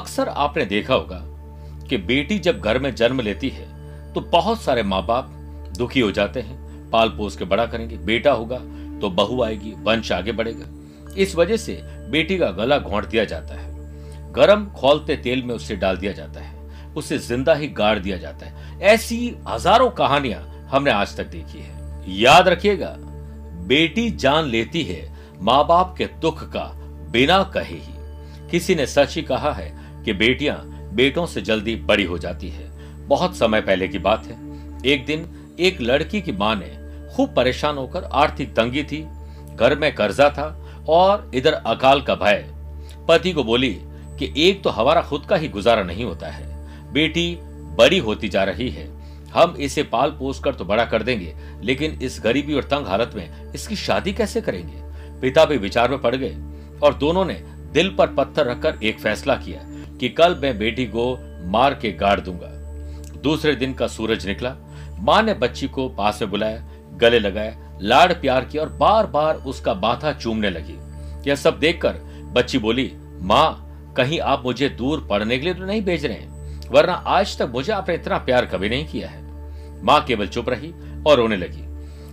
अक्सर आपने देखा होगा कि बेटी जब घर में जन्म लेती है तो बहुत सारे माँ बाप दुखी हो जाते हैं। पाल पोस के बड़ा करेंगे, बेटा होगा तो बहू आएगी, वंश आगे बढ़ेगा। इस वजह से बेटी का गला घोंट दिया जाता है। गरम खोलते तेल में उसे डाल दिया जाता है। उसे ज़िंदा ही गाड़ दिया जाता है। ऐसी हज़ारों कहानियाँ हमने आज तक देखी है। याद रखिएगा, बेटी जान लेती है माँ बाप के दुख का बिना कहे ही। किसी ने सच ही कहा है कि बेटियाँ बेटों से जल्दी बड़ी हो जाती है। बहुत समय पहले की बात है। एक दिन एक लड़की की माँ ने खूब परेशान होकर आर्थिक तंगी थी, घर में कर्जा था और इधर अकाल का भय। पति को बोली कि एक तो हमारा खुद का ही गुजारा नहीं होता है। बेटी बड़ी होती जा रही है। हम इसे पाल पोस कर तो बड़ा कर देंगे, लेकिन इस गरीबी और तंग हालत में इसकी शादी कैसे करेंगे? पिता भी विचार में पड़ गए और दोनों ने दिल पर पत्थर रखकर एक फैसला किया। कि कल मैं बेटी को मार के गाड़ दूँगा। दूसरे दिन का सूरज निकला। माँ ने बच्ची को पास में बुलाया, गले लगाया, लाड़ प्यार किया और बार बार उसका माथा चूमने लगी। यह सब देखकर बच्ची बोली, माँ, कहीं आप मुझे दूर पढ़ने के लिए तो नहीं भेज रहे हैं, वरना आज तक मुझे आपने इतना प्यार कभी नहीं किया है। माँ केवल चुप रही और रोने लगी।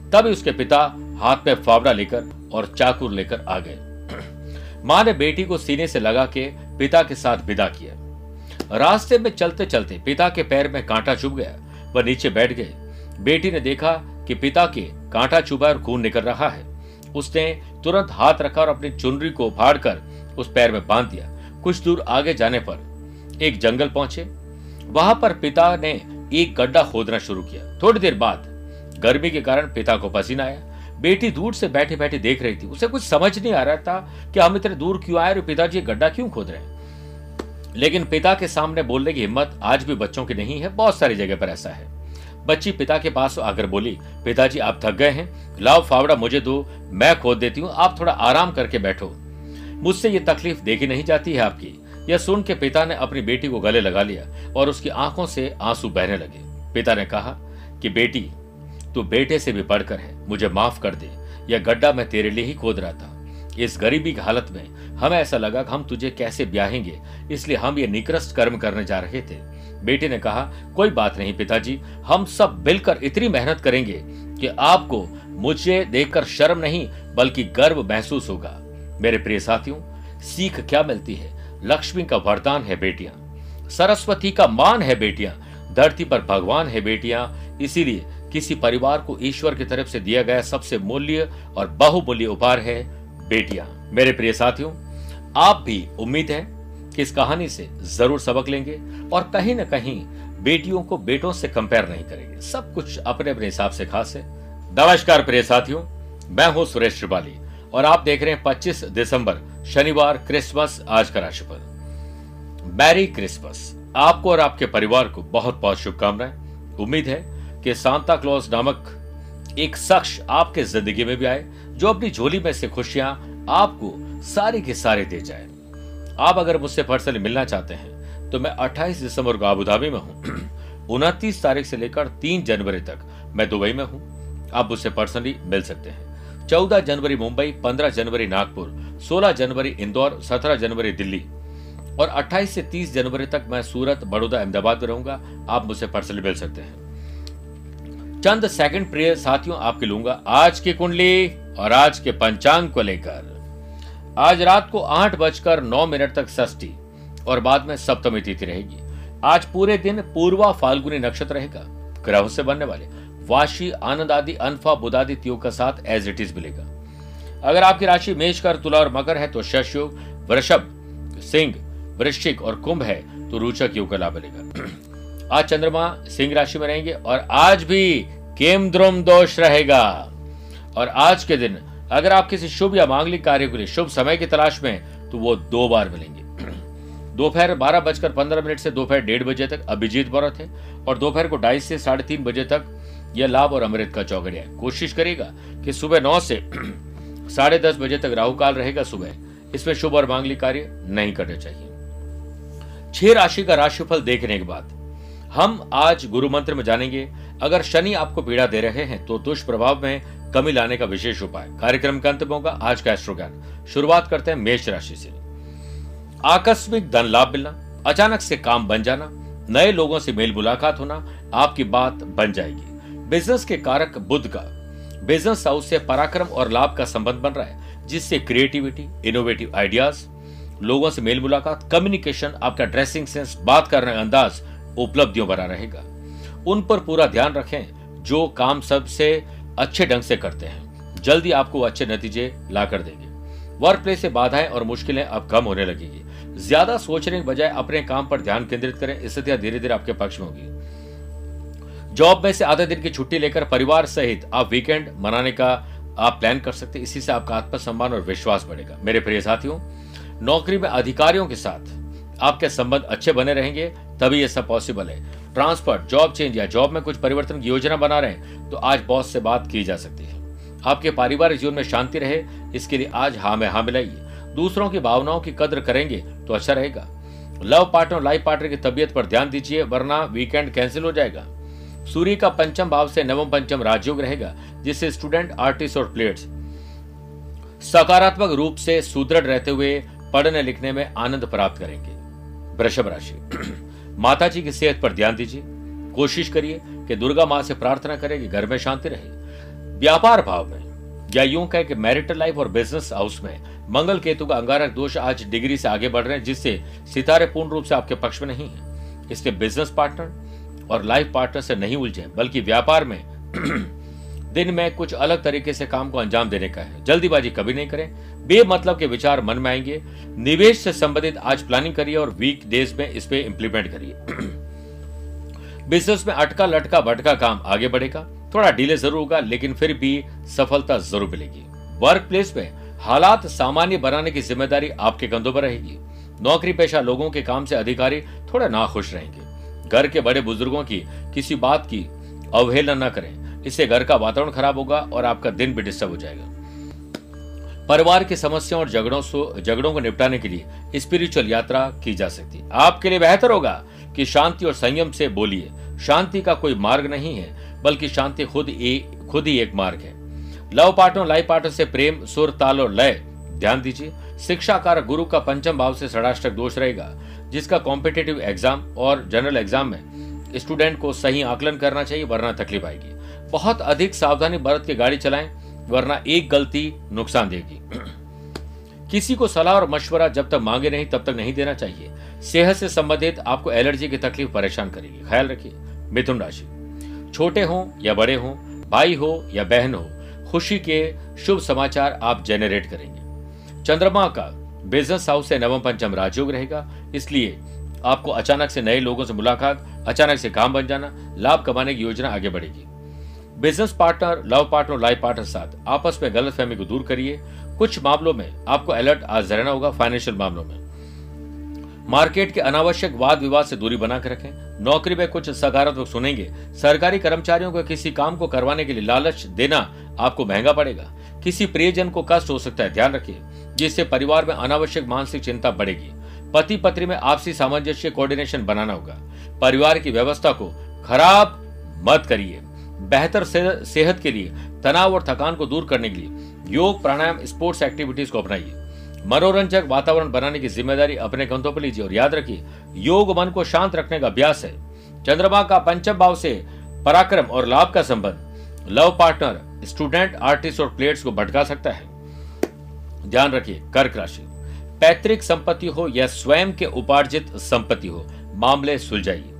तभी उसके पिता हाथ में फावड़ा लेकर और चाकुर लेकर आ गए। माँ ने बेटी को सीने से लगा के पिता के साथ विदा किया। रास्ते में चलते चलते पिता के पैर में कांटा चुभ गया। वह नीचे बैठ गए। बेटी ने देखा कि पिता के कांटा चुभा और खून निकल रहा है। उसने तुरंत हाथ रखा और अपनी चुनरी को फाड़कर उस पैर में बाँध दिया। कुछ दूर आगे जाने पर एक जंगल पहुँचे। वहाँ पर पिता ने एक गड्ढा खोदना शुरू किया। थोड़ी देर बाद गर्मी के कारण पिता को पसीना आया। बेटी दूर से बैठे बैठे देख रही थी। उसे कुछ समझ नहीं आ रहा था कि हम इतने दूर क्यों आए और पिताजी गड्ढा क्यों खोद रहे हैं। लेकिन पिता के सामने बोलने की हिम्मत आज भी बच्चों की नहीं है, बहुत सारी जगह पर ऐसा है। बच्ची पिता के पास आकर बोली, पिताजी, आप थक गए हैं। लाओ फावड़ा मुझे दो, मैं खोद देती हूँ, आप थोड़ा आराम करके बैठो। मुझसे ये तकलीफ़ देखी नहीं जाती है आपकी। यह सुन के पिता ने अपनी बेटी को गले लगा लिया और उसकी आँखों से आँसू बहने लगे। पिता ने कहा कि बेटी तू बेटे से भी पढ़कर है, मुझे माफ़ कर दे, यह गड्ढा मैं तेरे लिए ही खोद रहा था। इस गरीबी की हालत में हमें ऐसा लगा कि हम तुझे कैसे ब्याहेंगे, इसलिए हम ये निकृष्ट कर्म करने जा रहे थे। बेटी ने कहा, कोई बात नहीं पिताजी, हम सब मिलकर इतनी मेहनत करेंगे कि आपको मुझे देखकर शर्म नहीं, बल्कि गर्व महसूस होगा। मेरे प्रिय साथियों, सीख क्या मिलती है? लक्ष्मी का वरदान है बेटियाँ। सरस्वती का मान है बेटियाँ। धरती पर भगवान है बेटियाँ। इसीलिए किसी परिवार को ईश्वर की तरफ़ से दिया गया सबसे मूल्य और बहुमूल्य उपहार है बेटियाँ। मेरे प्रिय साथियों, आप भी उम्मीद है कि इस कहानी से ज़रूर सबक लेंगे और कहीं ना कहीं बेटियों को बेटों से कंपेयर नहीं करेंगे। सब कुछ अपने अपने हिसाब से खास है। नमस्कार प्रिय साथियों, मैं हूँ सुरेश त्रिपाली और आप देख रहे हैं 25 दिसंबर, शनिवार, क्रिसमस, आज का राशिफल। Merry Christmas. आपको और आपके परिवार को बहुत बहुत शुभकामनाएँ। उम्मीद है कि सांता क्लॉज नामक एक शख्स आपके ज़िंदगी में भी आए, जो अपनी झोली में से खुशियाँ आपको सारी के सारे दे जाए। आप अगर मुझसे पर्सनली मिलना चाहते हैं तो मैं 28 दिसंबर को आबुधाबी में हूँ। उनतीस तारीख से लेकर 3 जनवरी तक मैं दुबई में हूँ। आप मुझसे पर्सनली मिल सकते हैं। चौदह जनवरी मुंबई, पंद्रह जनवरी नागपुर, सोलह जनवरी इंदौर, सत्रह जनवरी दिल्ली और 28 से 30 जनवरी तक मैं सूरत, बड़ौदा, अहमदाबाद में रहूँगा। आप मुझसे पर्सनली मिल सकते हैं। चंद सेकंड प्रिय साथियों, आपके लूँगा आज की कुंडली और आज के पंचांग को लेकर। आज रात को आठ बजकर नौ मिनट तक षष्ठी और बाद में सप्तमी तिथि रहेगी। आज पूरे दिन पूर्वा फाल्गुनी नक्षत्र रहेगा, ग्रहों से बनने वाले। वाशी, आनंद आदि, अनफा बुदादि योग का साथ एज इट इज़ मिलेगा। अगर आपकी राशि मेष कर तुला और मकर है तो शश योग, वृषभ, सिंह, वृश्चिक और कुंभ है तो रोचक योग का लाभ मिलेगा। आज चंद्रमा सिंह राशि में रहेंगे और आज भी केम द्रोम दोष रहेगा। और आज के दिन, अगर आप किसी शुभ या मांगलिक कार्य के लिए शुभ समय की तलाश में तो वो दो बार मिलेंगे। दोपहर बारह बजकर पंद्रह मिनट से दोपहर डेढ़ बजे तक अभिजीत व्रत है, और दोपहर को ढाई से साढ़े तीन बजे तक यह लाभ और अमृत का चौगड़िया है। कोशिश करेगा कि सुबह नौ से साढ़े दस बजे तक राहु काल रहेगा सुबह। इसमें शुभ और मांगलिक कार्य नहीं करने चाहिए। छह राशि का राशिफल देखने के बाद हम आज गुरु मंत्र में जानेंगे अगर शनि आपको पीड़ा दे रहे हैं तो दुष्प्रभाव में कमी लाने का विशेष उपाय। कार्यक्रम का अंत में होगा आज का एस्ट्रो ज्ञान शुरुआत करते हैं मेष राशि से। आकस्मिक धन लाभ मिलना, अचानक से काम बन जाना, नए लोगों से मेल मुलाकात होना, आपकी बात बन जाएगी। बिज़नेस के कारक बुद्ध का। बिज़नेस हाउस से पराक्रम और लाभ का संबंध बन रहा है, जिससे क्रिएटिविटी इनोवेटिव आइडियाज़ लोगों से मेल मुलाकात कम्युनिकेशन आपका ड्रेसिंग सेंस बात करने का अंदाज उपलब्धियों भरा रहेगा। उन पर पूरा ध्यान रखें जो काम सबसे अच्छे ढंग से करते हैं। जल्दी आपको अच्छे नतीजे ला कर देंगे। वर्क प्लेस से बाधाएँ और मुश्किलें अब कम होने लगेगी। ज़्यादा सोचने के बजाय अपने काम पर ध्यान केंद्रित करें स्थितियाँ धीरे धीरे आपके पक्ष में होगी। जॉब में से आधे दिन की छुट्टी लेकर परिवार सहित आप वीकेंड मनाने का आप प्लान कर सकते इसी से आपका आत्मसम्मान और विश्वास बढ़ेगा। मेरे प्रिय साथियों, नौकरी में अधिकारियों के साथ आपके संबंध अच्छे बने रहेंगे, तभी यह सब पॉसिबल है। ट्रांसफ़र, जॉब चेंज या जॉब में कुछ परिवर्तन की योजना बना रहे हैं तो आज बॉस से बात की जा सकती है। आपके पारिवारिक जीवन में शांति रहे, इसके लिए आज हाँ में हाँ मिलाइए। दूसरों की भावनाओं की कद्र करेंगे तो अच्छा रहेगा। लव पार्टनर लाइफ पार्टनर की तबियत पर ध्यान दीजिए, वरना वीकेंड कैंसिल हो जाएगा। सूर्य का पंचम भाव से नवम पंचम राजयोग रहेगा, जिससे स्टूडेंट, आर्टिस्ट और प्लेयर्स सकारात्मक रूप से सुदृढ़ रहते हुए पढ़ने लिखने में आनंद प्राप्त करेंगे। वृषभ राशि। माता जी की सेहत पर ध्यान दीजिए। कोशिश करिए कि दुर्गा माँ से प्रार्थना करें कि घर में शांति रहे। व्यापार भाव में या यूँ कहें कि मैरिटल लाइफ और बिज़नेस हाउस में मंगल केतु का अंगारक दोष आज डिग्री से आगे बढ़ रहे हैं, जिससे सितारे पूर्ण रूप से आपके पक्ष में नहीं है। इसलिए बिज़नेस पार्टनर और लाइफ पार्टनर से नहीं उलझे, बल्कि व्यापार में दिन में कुछ अलग तरीके से काम को अंजाम देने का है। जल्दीबाजी कभी नहीं करें। बेमतलब के विचार मन में आएँगे। निवेश से संबंधित आज प्लानिंग करिए और वीक डेज़ में इस पे इंप्लीमेंट करिए। बिज़नेस में अटका लटका भटका काम आगे बढ़ेगा। थोड़ा डिले ज़रूर होगा, लेकिन फिर भी सफलता ज़रूर मिलेगी। वर्क प्लेस में हालात सामान्य बनाने की ज़िम्मेदारी आपके कंधों पर रहेगी। नौकरी पेशा लोगों के काम से अधिकारी थोड़ा नाखुश रहेंगे। घर के बड़े बुज़ुर्गों की किसी बात की अवहेलना न करें। इससे घर का वातावरण खराब होगा और आपका दिन भी डिस्टर्ब हो जाएगा। परिवार की समस्याओं और झगड़ों झगड़ों को निपटाने के लिए स्पिरिचुअल यात्रा की जा सकती है। आपके लिए बेहतर होगा कि शांति और संयम से बोलिए। शांति का कोई मार्ग नहीं है बल्कि शांति खुद ए, खुद ही एक मार्ग है। लव पार्टनर लाइफ पार्टनर से प्रेम सुर ताल और लय ध्यान दीजिए। शिक्षा कारक गुरु का पंचम भाव से षडाष्टक दोष रहेगा जिसका कॉम्पिटेटिव एग्ज़ाम और जनरल एग्ज़ाम में स्टूडेंट को सही आकलन करना चाहिए वरना तकलीफ़ आएगी। बहुत अधिक सावधानी बरत के गाड़ी चलाएँ, वरना एक गलती नुकसान देगी। किसी को सलाह और मशवरा जब तक मांगे नहीं, तब तक नहीं देना चाहिए। सेहत से संबंधित आपको एलर्जी की तकलीफ़ परेशान करेगी। ख्याल रखिए, मिथुन राशि। छोटे हों या बड़े हों, भाई हो या बहन हो, खुशी के शुभ समाचार आप जेनरेट करेंगे। चंद्रमा का बिज़नेस हाउस से नवम पंचम राजयोग रहेगा, इसलिए आपको अचानक से नए लोगों से मुलाकात, अचानक से काम बन जाना, लाभ कमाने की योजना आगे बढ़ेगी। Business partner, love partner life partner साथ आपस में गलत फहमी को दूर करिए। कुछ मामलों में आपको अलर्ट आज रहना होगा, फाइनेंशियल मामलों में। मार्केट के अनावश्यक वाद विवाद से दूरी बनाकर रखें। नौकरी में कुछ सकारात्मक सुनेंगे। सरकारी कर्मचारियों को किसी काम को करवाने के लिए लालच देना आपको महँगा पड़ेगा। किसी प्रियजन को कष्ट हो सकता है, ध्यान रखिए, जिससे परिवार में अनावश्यक मानसिक चिंता बढ़ेगी। पति पत्नी में आपसी सामंजस्य कोऑर्डिनेशन बनाना होगा। परिवार की व्यवस्था को खराब मत करिए। बेहतर सेहत के लिए, तनाव और थकान को दूर करने के लिए, योग, प्राणायाम, स्पोर्ट्स एक्टिविटीज़ को अपनाइए। मनोरंजक वातावरण बनाने की ज़िम्मेदारी अपने कंधों पर लीजिए और याद रखिए, योग मन को शांत रखने का अभ्यास है। चंद्रमा का पंचम भाव से पराक्रम और लाभ का संबंध। लव पार्टनर, स्टूडेंट, आर्टिस्ट और प्लेयर्स को भटका सकता है। ध्यान रखिए, कर्क राशि। पैतृक संपत्ति हो या स्वयं के उपार्जित संपत्ति हो, मामले सुलझाइए।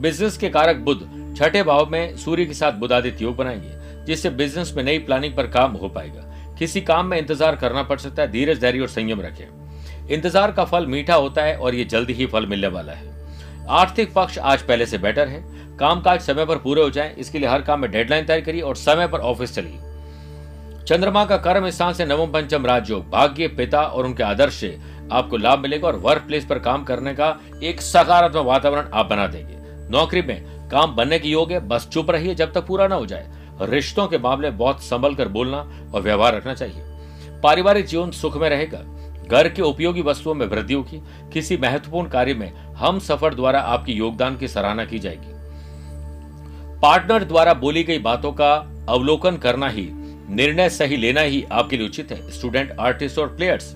बिज़नेस के कारक बुद्ध छठे भाव में सूर्य के साथ बुधादित्य योग बनाएँगे, जिससे बिज़नेस में नई प्लानिंग पर काम हो पाएगा। किसी काम में इंतज़ार करना पड़ सकता है, धीरज, धैर्य और संयम रखें। इंतज़ार का फल मीठा होता है और ये जल्दी ही फल मिलने वाला है। आर्थिक पक्ष आज पहले से बेटर है। कामकाज समय पर पूरे हो जाए, इसके लिए हर काम में डेडलाइन तय करिए और समय पर ऑफ़िस चलिए। चंद्रमा का कर्म स्थान से नवम, पंचम राजयोग भाग्य, पिता और उनके आदर्श से आपको लाभ मिलेगा और वर्क प्लेस पर काम करने का एक सकारात्मक वातावरण आप बना देंगे। नौकरी में काम बनने की योग है बस चुप रहिए जब तक पूरा ना हो जाए। रिश्तों के मामले बहुत संभल कर बोलना और व्यवहार रखना चाहिए। पारिवारिक जीवन सुख में रहेगा। घर के उपयोगी वस्तुओं में वृद्धि होगी किसी महत्वपूर्ण कार्य में हम सफ़र द्वारा आपकी योगदान की सराहना की जाएगी। पार्टनर द्वारा बोली गई बातों का अवलोकन करना ही, निर्णय सही लेना ही आपके लिए उचित है। स्टूडेंट, आर्टिस्ट और प्लेयर्स,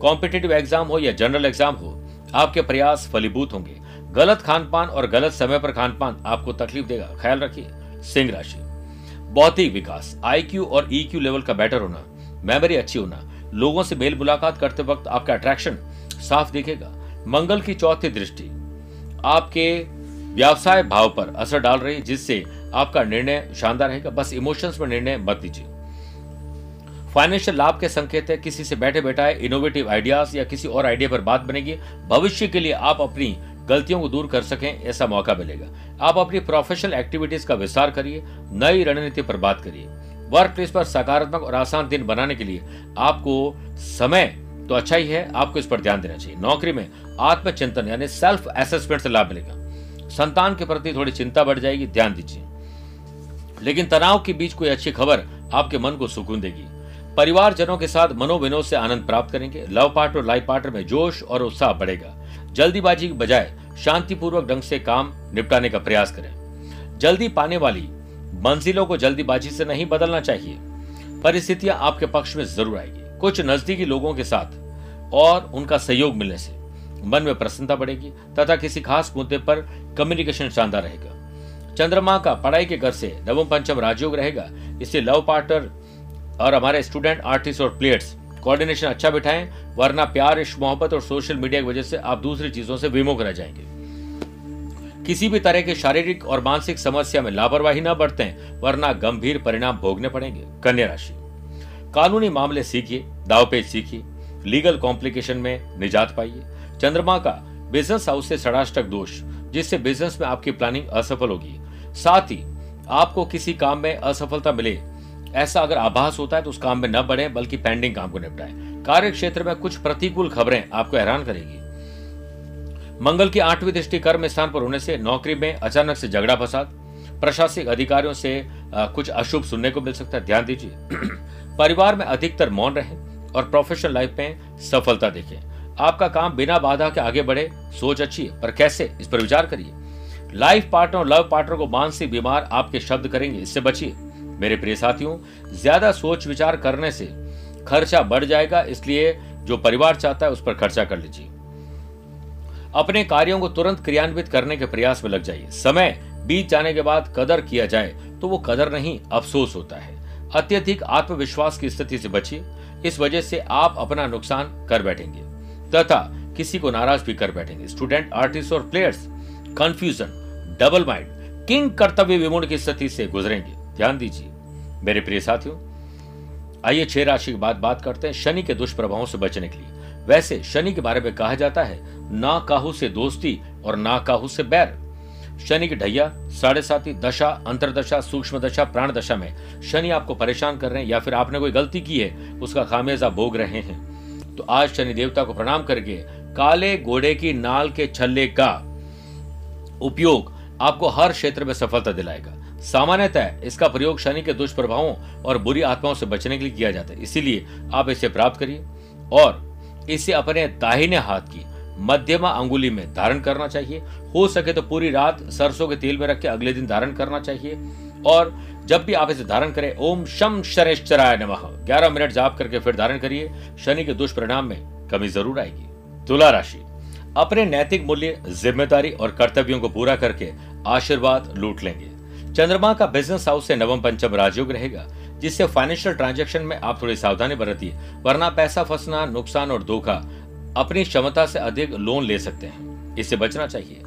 कॉम्पिटेटिव एग्ज़ाम हो या जनरल एग्ज़ाम हो, आपके प्रयास फलीभूत होंगे। गलत खान पान और गलत समय पर खान पान आपको तकलीफ़ देगा। ख्याल रखिए, सिंह राशि। भौतिक विकास आईक्यू और ईक्यू लेवल का बेटर होना मेमोरी अच्छी होना, लोगों से मेल मुलाकात करते वक्त आपका अट्रैक्शन साफ़ दिखेगा। मंगल की चौथी दृष्टि, आपके व्यवसाय भाव पर असर डाल रही जिससे आपका निर्णय शानदार रहेगा। बस इमोशंस पर निर्णय मत लीजिए फाइनेंशियल लाभ के संकेत है, किसी से बैठे बैठाए इनोवेटिव आइडियाज़ या किसी और आइडिया पर बात बनेगी। भविष्य के लिए आप अपनी गलतियों को दूर कर सकें, ऐसा मौका मिलेगा। आप अपनी प्रोफेशनल एक्टिविटीज़ का विस्तार करिए, नई रणनीति पर बात करिए। वर्क प्लेस पर सकारात्मक और आसान दिन बनाने के लिए आपको समय तो अच्छा ही है, आपको इस पर ध्यान देना चाहिए। नौकरी में आत्मचिंतन यानी सेल्फ असेसमेंट से लाभ मिलेगा। संतान के प्रति थोड़ी चिंता बढ़ जाएगी, ध्यान दीजिए। लेकिन तनाव के बीच कोई अच्छी खबर आपके मन को सुकून देगी। परिवारजनों के साथ मनोविनोद से आनंद प्राप्त करेंगे। लव पार्ट और लाइफ पार्टनर में जोश और उत्साह बढ़ेगा। जल्दीबाजी की बजाय शांतिपूर्वक ढंग से काम निपटाने का प्रयास करें। जल्दी पाने वाली मंजिलों को जल्दीबाजी से नहीं बदलना चाहिए। परिस्थितियाँ आपके पक्ष में ज़रूर आएगी। कुछ नजदीकी लोगों के साथ और उनका सहयोग मिलने से मन में प्रसन्नता बढ़ेगी तथा किसी खास मुद्दे पर कम्युनिकेशन शानदार रहेगा। चंद्रमा का पढ़ाई के घर से नवम पंचम राजयोग रहेगा। इससे लव पार्टनर और हमारे स्टूडेंट आर्टिस्ट और प्लेयर्स कोऑर्डिनेशन अच्छा बिठाएँ, वरना प्यार, इश्क, मोहब्बत और सोशल मीडिया की वजह से आप दूसरी चीज़ों से विमुख रह जाएँगे। किसी भी तरह के शारीरिक और मानसिक समस्या में लापरवाही न बरतें, वरना गंभीर परिणाम भोगने पड़ेंगे। कन्या राशि। कानूनी मामले सीखिए, दावपेच सीखिए, लीगल कॉम्प्लिकेशन में निजात पाइए। चंद्रमा का बिज़नेस हाउस से षडाष्टक दोष, जिससे बिज़नेस में आपकी प्लानिंग असफल होगी। साथ ही आपको किसी काम में असफलता मिले ऐसा अगर आभास होता है तो उस काम में न बढ़े, बल्कि पेंडिंग काम को निपटाए। कार्य क्षेत्र में कुछ प्रतिकूल खबरें आपको हैरान करेगी। मंगल की आठवीं दृष्टि कर्म स्थान पर होने से नौकरी में अचानक से झगड़ा फसाद। प्रशासनिक अधिकारियों से कुछ अशुभ सुनने को मिल सकता है। ध्यान दीजिए। परिवार में अधिकतर मौन रहे और प्रोफेशनल लाइफ में सफलता देखें। आपका काम बिना बाधा के आगे बढ़े, सोच अच्छी है, पर कैसे? इस पर विचार करिए। लाइफ पार्टनर और लव पार्टनर को मानसिक बीमार आपके शब्द करेंगे, इससे बचिए। मेरे प्रिय साथियों, ज़्यादा सोच विचार करने से खर्चा बढ़ जाएगा, इसलिए जो परिवार चाहता है उस पर खर्चा कर लीजिए। अपने कार्यों को तुरंत क्रियान्वित करने के प्रयास में लग जाइए। समय बीत जाने के बाद कदर किया जाए तो वो कदर नहीं, अफसोस होता है। अत्यधिक आत्मविश्वास की स्थिति से बचिए। इस वजह से आप अपना नुकसान कर बैठेंगे, तथा किसी को नाराज़ भी कर बैठेंगे। स्टूडेंट, आर्टिस्ट और प्लेयर्स कंफ्यूजन डबल माइंड, किंग कर्तव्य विमूर्ण की स्थिति से गुजरेंगे। ध्यान दीजिए, मेरे प्रिय साथियों, आइए छह राशि की बात बात करते हैं शनि के दुष्प्रभावों से बचने के लिए। वैसे शनि के बारे में कहा जाता है, ना काहू से दोस्ती और ना काहू से बैर। शनि की ढैया, साढ़े साथी दशा, अंतरदशा, सूक्ष्म दशा, प्राण दशा में। शनि आपको परेशान कर रहे हैं या फिर आपने कोई गलती की है, उसका खामियाजा भोग रहे हैं। तो आज शनि देवता को प्रणाम करके काले घोड़े की नाल के छल्ले का उपयोग आपको हर क्षेत्र में सफलता दिलाएगा। सामान्यतः इसका प्रयोग शनि के दुष्प्रभावों और बुरी आत्माओं से बचने के लिए किया जाता है। इसीलिए आप इसे प्राप्त करिए और इसे अपने दाहिने हाथ की मध्यमा अंगुली में धारण करना चाहिए। हो सके तो पूरी रात सरसों के तेल में रख के अगले दिन धारण करना चाहिए और जब भी आप इसे धारण करें, ओम शम शरेश्चराय नमः। ग्यारह मिनट जाप करके फिर धारण करिए। शनि के दुष्परिणाम में कमी ज़रूर आएगी। तुला राशि। अपने नैतिक मूल्य, ज़िम्मेदारी और कर्तव्यों को पूरा करके आशीर्वाद लूट लेंगे। चंद्रमा का बिज़नेस हाउस से नवम पंचम राजयोग रहेगा, जिससे फाइनेंशियल ट्रांजैक्शन में आप थोड़ी सावधानी बरतिए, वरना पैसा फंसना, नुकसान और धोखा अपनी क्षमता से अधिक लोन ले सकते हैं। इससे बचना चाहिए।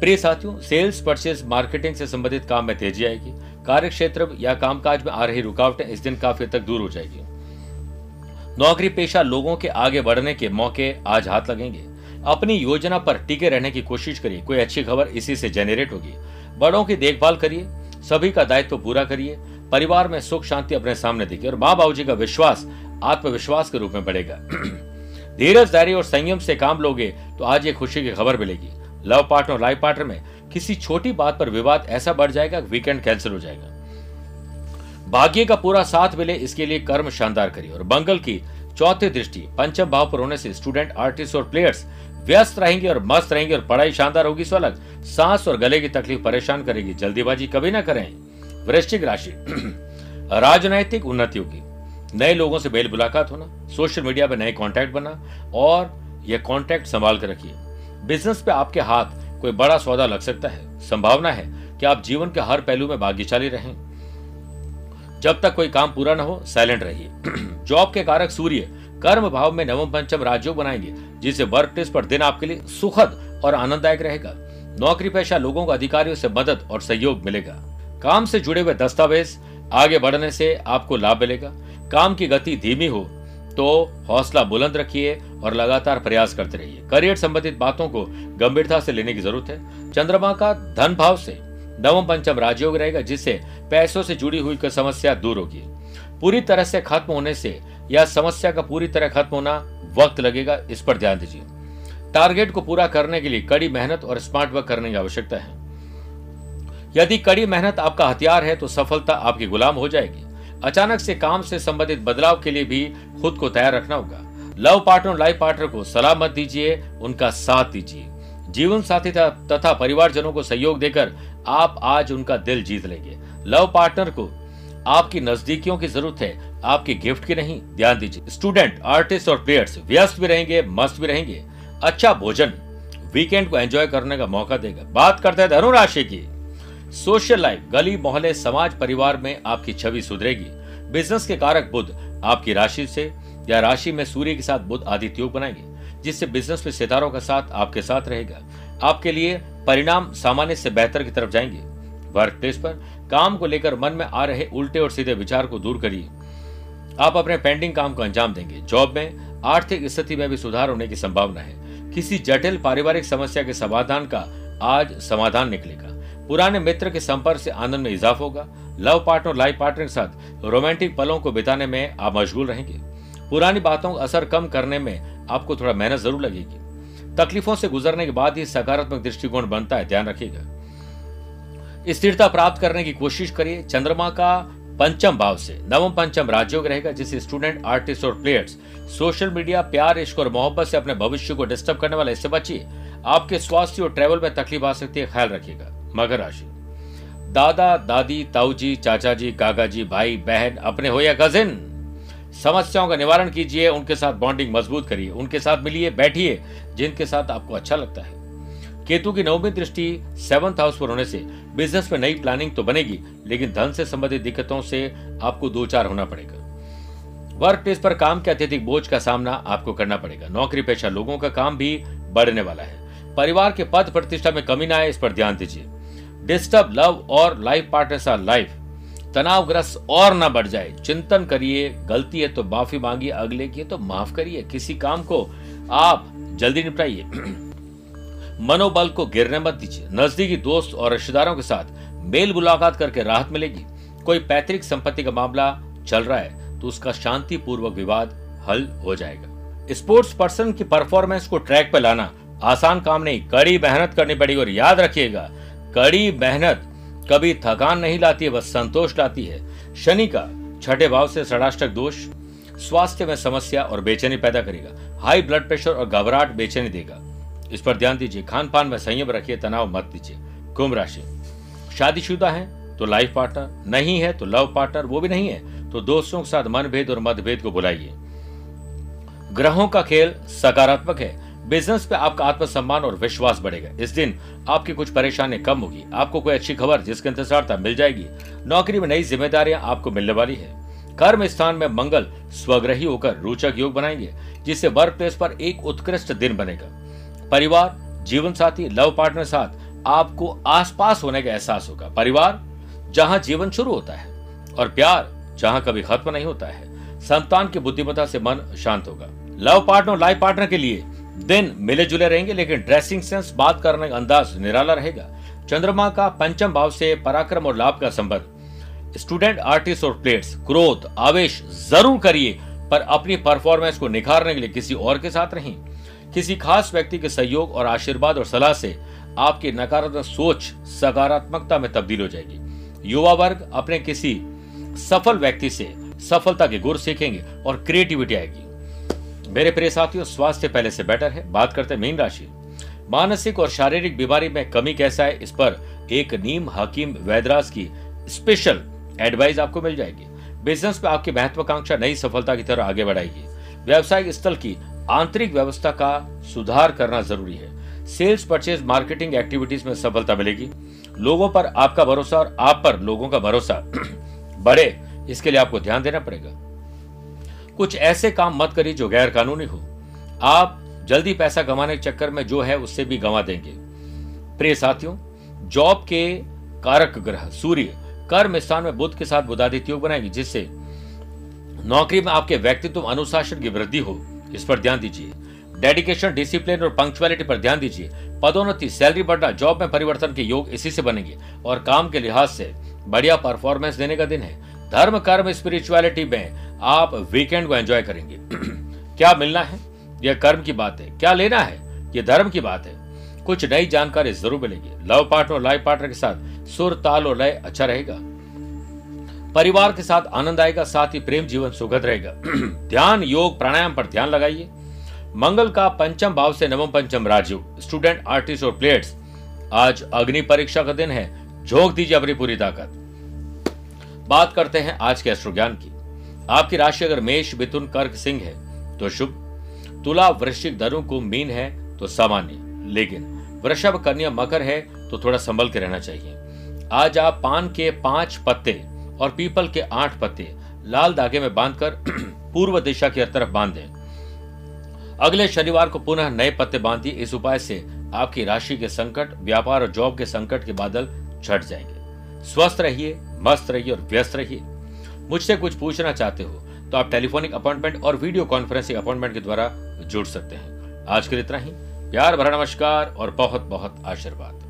प्रिय साथियों सेल्स परचेज मार्केटिंग से संबंधित काम में तेज़ी आएगी। कार्य क्षेत्र या कामकाज में आ रही रुकावटें इस दिन काफ़ी तक दूर हो जाएगी। नौकरी पेशा लोगों के आगे बढ़ने के मौके आज हाथ लगेंगे। अपनी योजना पर टिके रहने की कोशिश करिए। कोई अच्छी खबर इसी से जेनरेट होगी। बड़ों की देखभाल करिए, सभी का दायित्व तो पूरा करिए, परिवार में सुख शांति अपने सामने देखिए और माँ बाबू जी का विश्वास, आत्मविश्वास के रूप में बढ़ेगा। धीरज, धैर्य और संयम से काम लोगे तो आज ये खुशी की खबर मिलेगी। लव पार्टनर लाइफ पार्टनर में किसी छोटी बात पर विवाद ऐसा बढ़ जाएगा, वीकेंड कैंसिल हो जाएगा। भाग्य का पूरा साथ मिले, इसके लिए कर्म शानदार करिए और बंगल की चौथी दृष्टि, पंचम भाव पर होने से स्टूडेंट, आर्टिस्ट और प्लेयर्स व्यस्त रहेंगे और मस्त रहेंगे और पढ़ाई शानदार होगी, सो अलग। सांस और गले की तकलीफ़ परेशान करेगी। जल्दीबाजी कभी ना करें। वृश्चिक राशि। राजनैतिक उन्नति होगी नए लोगों से बेल मुलाकात होना, सोशल मीडिया पर नए कॉन्टैक्ट बना और यह कॉन्ट्रैक्ट संभाल कर रखिए। बिज़नेस पे आपके हाथ कोई बड़ा सौदा लग सकता है। संभावना है कि आप जीवन के हर पहलू में भाग्यशाली रहें। जब तक कोई काम पूरा न हो, साइलेंट रहिए। जॉब के कारक सूर्य कर्म भाव में नवम पंचम राजयोग बनाएँगे, जिससे वर्क प्लेस पर दिन आपके लिए सुखद और आनंददायक रहेगा। नौकरी पेशा लोगों को अधिकारियों से मदद और सहयोग मिलेगा। काम से जुड़े हुए दस्तावेज़ आगे बढ़ने से आपको लाभ मिलेगा। काम की गति धीमी हो तो हौसला बुलंद रखिए और लगातार प्रयास करते रहिए। करियर संबंधित बातों को गंभीरता से लेने की ज़रूरत है। चंद्रमा का धन भाव से नवम पंचम राजयोग रहेगा, जिससे पैसों से जुड़ी हुई समस्या दूर होगी। पूरी तरह से खत्म होने से या समस्या का पूरी तरह खत्म होना वक्त लगेगा, इस पर ध्यान दीजिए। टारगेट को पूरा करने के लिए कड़ी मेहनत और स्मार्ट वर्क करने की आवश्यकता है। यदि कड़ी मेहनत आपका हथियार है तो सफलता आपकी गुलाम हो जाएगी। अचानक से काम से संबंधित बदलाव के लिए भी खुद को तैयार रखना होगा। लव पार्टनर और लाइफ पार्टनर को सलाह मत दीजिए, उनका साथ दीजिए। जीवन साथी तथा परिवारजनों को सहयोग देकर आप आज उनका दिल जीत लेंगे। लव पार्टनर को आपकी नजदीकियों की ज़रूरत है, आपकी गिफ्ट की नहीं, ध्यान दीजिए। स्टूडेंट आर्टिस्ट और प्लेयर्स व्यस्त भी रहेंगे, मस्त भी रहेंगे। अच्छा भोजन वीकेंड को एंजॉय करने का मौका देगा। बात करते हैं धनुराशि की। सोशल लाइफ गली, मोहल्ले, समाज, परिवार में आपकी छवि सुधरेगी। बिज़नेस के कारक बुद्ध आपकी राशि से या राशि में सूर्य के साथ बुद्ध आदित्य योग बनाएँगे, जिससे बिज़नेस में सितारों का साथ आपके साथ रहेगा। आपके लिए परिणाम सामान्य से बेहतर की तरफ़ जाएँगे। वर्क प्लेस पर काम को लेकर मन में आ रहे उल्टे और सीधे विचार को दूर करिए। आप अपने पेंडिंग काम को अंजाम देंगे। जॉब में आर्थिक स्थिति में भी सुधार होने की संभावना है। किसी जटिल पारिवारिक समस्या के समाधान का आज समाधान निकलेगा। पुराने मित्र के संपर्क से आनंद में इजाफा होगा। लव पार्टनर लाइफ पार्टनर के साथ रोमांटिक पलों को बिताने में आप मशगूल रहेंगे। पुरानी बातों का असर कम करने में आपको थोड़ा मेहनत ज़रूर लगेगी। तकलीफों से गुजरने के बाद ही सकारात्मक दृष्टिकोण बनता है। ध्यान रखिएगा। स्थिरता प्राप्त करने की कोशिश करिए। चंद्रमा का पंचम भाव से नवम पंचम राजयोग रहेगा, जिससे स्टूडेंट आर्टिस्ट और प्लेयर्स सोशल मीडिया प्यार, इश्क और मोहब्बत से अपने भविष्य को डिस्टर्ब करने वाले, इससे बचिए। आपके स्वास्थ्य और ट्रेवल में तकलीफ़ आ सकती है, ख्याल रखिएगा। मकर राशि। दादा, दादी ताऊ जी चाचा जी काका जी भाई, बहन, अपने हो या कजिन समस्याओं का निवारण कीजिए, उनके साथ बॉन्डिंग मज़बूत करिए, उनके साथ मिलिए, बैठिए, जिनके साथ आपको अच्छा लगता है। केतु की नवमी दृष्टि सेवंथ हाउस पर होने से बिज़नेस में नई प्लानिंग तो बनेगी, लेकिन धन से संबंधित दिक्कतों से आपको दो चार होना पड़ेगा। वर्क प्लेस पर काम के अत्यधिक बोझ का सामना आपको करना पड़ेगा। नौकरी पेशा लोगों का काम भी बढ़ने वाला है। परिवार के पद प्रतिष्ठा में कमी ना आए, इस पर ध्यान दीजिए। डिस्टर्ब लव और लाइफ पार्टनर आर लाइफ तनावग्रस्त और ना बढ़ जाए। चिंतन करिए, गलती है तो माफ़ी मांगिए, अगले की तो माफ़ करिए। किसी काम को आप जल्दी निपटाइए। मनोबल को गिरने मत दीजिए। नजदीकी दोस्त और रिश्तेदारों के साथ मेल मुलाकात करके राहत मिलेगी। कोई पैतृक संपत्ति का मामला चल रहा है तो उसका शांति पूर्वक विवाद हल हो जाएगा। स्पोर्ट्स पर्सन की परफॉर्मेंस को ट्रैक पर लाना आसान काम नहीं। कड़ी मेहनत करनी पड़ेगी और याद रखिएगा, कड़ी मेहनत कभी थकान नहीं लाती है, बस संतोष लाती है। शनि का छठे भाव से षडाष्टक दोष स्वास्थ्य में समस्या और बेचैनी पैदा करेगा। हाई ब्लड प्रेशर और घबराहट बेचैनी देगा। इस पर ध्यान दीजिए खान पान में संयम रखिए, तनाव मत दीजिए। कुंभ राशि। शादीशुदा है तो लाइफ पार्टनर नहीं है तो लव पार्टनर वो भी नहीं है तो दोस्तों के साथ मनभेद और मतभेद को बुलाइए ग्रहों का खेल सकारात्मक है। बिज़नेस पे आपका आत्मसम्मान और विश्वास बढ़ेगा। इस दिन आपकी कुछ परेशानी कम होगी। आपको कोई अच्छी खबर जिसके इंतज़ार था, मिल जाएगी। नौकरी में नई जिम्मेदारियाँ आपको मिलने वाली है। कर्म स्थान में मंगल, स्वग्रही होकर रोचक योग बनाएँगे, जिससे वर्क प्लेस पर एक उत्कृष्ट दिन बनेगा। परिवार जीवन साथी लव पार्टनर साथ आपको आसपास होने का एहसास होगा। परिवार, जहाँ जीवन शुरू होता है, और प्यार, जहाँ कभी खत्म नहीं होता है, संतान की बुद्धिमत्ता से मन शांत होगा। लव पार्टनर लाइफ पार्टनर के लिए दिन मिले जुले रहेंगे, लेकिन ड्रेसिंग सेंस, बात करने का अंदाज निराला रहेगा। चंद्रमा का पंचम भाव से पराक्रम और लाभ का संबंध। स्टूडेंट, आर्टिस्ट और प्लेयर्स, क्रोध, आवेश ज़रूर करिए, पर अपनी परफॉर्मेंस को निखारने के लिए किसी और के साथ नहीं। किसी खास व्यक्ति के सहयोग और आशीर्वाद और सलाह से आपकी नकारात्मक सोच सकारात्मकता में तब्दील हो जाएगी। युवा वर्ग अपने किसी सफल व्यक्ति से सफलता के गुर सीखेंगे और क्रिएटिविटी आएगी। मेरे प्रिय साथियों, स्वास्थ्य पहले से बेटर है। बात करते मीन राशि। मानसिक और शारीरिक बीमारी में कमी कैसा है, इस पर एक नीम हकीम वैदराज की स्पेशल एडवाइस आपको मिल जाएगी। बिज़नेस में आपकी महत्वाकांक्षा नई सफलता की तरह आगे बढ़ाएगी। व्यवसायिक स्थल की आंतरिक व्यवस्था का सुधार करना ज़रूरी है। सेल्स परचेज मार्केटिंग एक्टिविटीज़ में सफलता मिलेगी। लोगों पर आपका भरोसा और आप पर लोगों का भरोसा। बढ़े, इसके लिए आपको ध्यान देना पड़ेगा। कुछ ऐसे काम मत करिए जो गैर कानूनी हो। आप जल्दी पैसा कमाने के चक्कर में जो है उससे भी गंवा देंगे। प्रिय साथियों जॉब के कारक ग्रह, सूर्य, कर्म स्थान में बुद्ध के साथ बुधादित्य योग बनाएँगे, जिससे नौकरी में आपके व्यक्तित्व, अनुशासन की वृद्धि हो। इस पर ध्यान दीजिए। डेडिकेशन डिसिप्लिन और पंक्चुअलिटी पर ध्यान दीजिए। पदोन्नति सैलरी बढ़ना जॉब में परिवर्तन के योग इसी से बनेंगे। और काम के लिहाज से बढ़िया परफॉर्मेंस देने का दिन है। धर्म, कर्म स्पिरिचुअलिटी में आप वीकेंड को एंजॉय करेंगे। क्या मिलना है? यह कर्म की बात है। क्या लेना है? यह धर्म की बात है। कुछ नई जानकारी ज़रूर मिलेगी। लव पार्टनर लाइफ पार्टनर के साथ सुर, ताल और लय अच्छा रहेगा। परिवार के साथ आनंद आएगा, साथ ही प्रेम जीवन सुखद रहेगा। ध्यान, योग, प्राणायाम पर ध्यान लगाइए। मंगल का पंचम भाव से नवम पंचम राजयोग। स्टूडेंट आर्टिस्ट और प्लेयर्स आज अग्नि परीक्षा का दिन है। झोंक दीजिए अपनी पूरी ताकत। बात करते हैं आज के अश्रु ज्ञान की। आपकी राशि अगर मेष, मिथुन, कर्क, सिंह है तो शुभ। तुला, वृश्चिक धनु को मीन है तो सामान्य। लेकिन वृषभ, कन्या, मकर है तो थोड़ा संभल के रहना चाहिए। आज आप पान के पाँच पत्ते और पीपल के आठ पत्ते लाल धागे में बांधकर पूर्व दिशा की तरफ़ बाँध। दें अगले शनिवार को पुनः नए पत्ते बांधिए इस उपाय से आपकी राशि के संकट, व्यापार और जॉब के संकट के बादल छट जाएँगे। स्वस्थ रहिए, मस्त रहिए और व्यस्त रहिए। मुझसे कुछ पूछना चाहते हो तो आप टेलीफोनिक अपॉइंटमेंट और वीडियो कॉन्फ्रेंसिंग अपॉइंटमेंट के द्वारा जुड़ सकते हैं। आज के लिए इतना ही। प्यार भरा नमस्कार और बहुत बहुत आशीर्वाद।